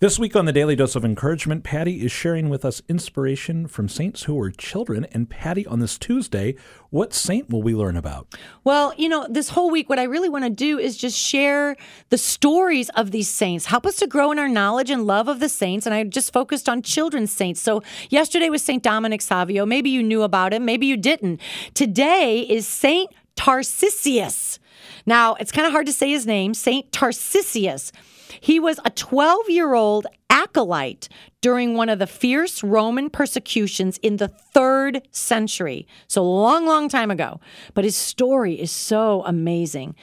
This week on the Daily Dose of Encouragement, Patty is sharing with us inspiration from saints who were children. And Patty, on this Tuesday, what saint will we learn about? Well, you know, this whole week, what I really want to do is just share the stories of these saints, help us to grow in our knowledge and love of the saints. And I just focused on children's saints. So yesterday was Saint Dominic Savio. Maybe you knew about him, maybe you didn't. Today is Saint Tarsicius. Now, it's kind of hard to say his name, Saint Tarsicius. He was a 12 year old acolyte during one of the fierce Roman persecutions in the third century. So, long, long time ago. But his story is so amazing.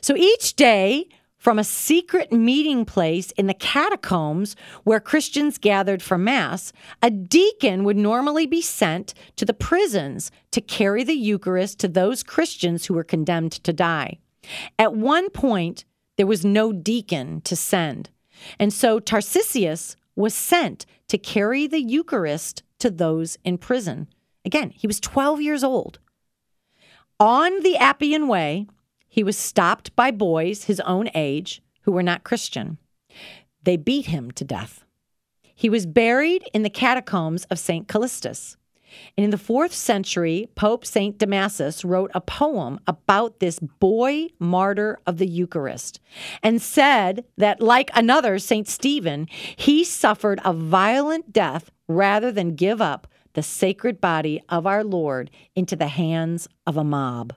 So, each day, from a secret meeting place in the catacombs where Christians gathered for Mass, a deacon would normally be sent to the prisons to carry the Eucharist to those Christians who were condemned to die. At one point, there was no deacon to send. And so Tarsicius was sent to carry the Eucharist to those in prison. Again, he was 12 years old. On the Appian Way, he was stopped by boys his own age who were not Christian. They beat him to death. He was buried in the catacombs of St. Callistus. And in the fourth century, Pope St. Damasus wrote a poem about this boy martyr of the Eucharist and said that, like another, St. Stephen, he suffered a violent death rather than give up the sacred body of our Lord into the hands of a mob.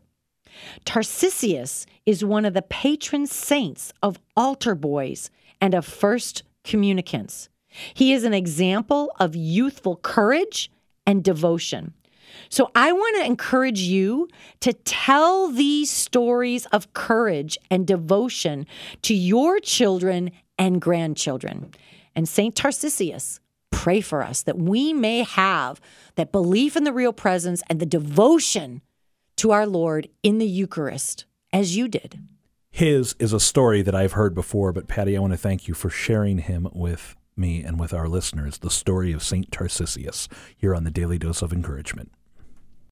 Tarsicius is one of the patron saints of altar boys and of first communicants. He is an example of youthful courage and devotion. So I want to encourage you to tell these stories of courage and devotion to your children and grandchildren. And St. Tarsicius, pray for us that we may have that belief in the real presence and the devotion to our Lord in the Eucharist as you did. His is a story that I've heard before, but Patty, I want to thank you for sharing him with me and with our listeners the story of St. Tarsicius here on the Daily Dose of Encouragement.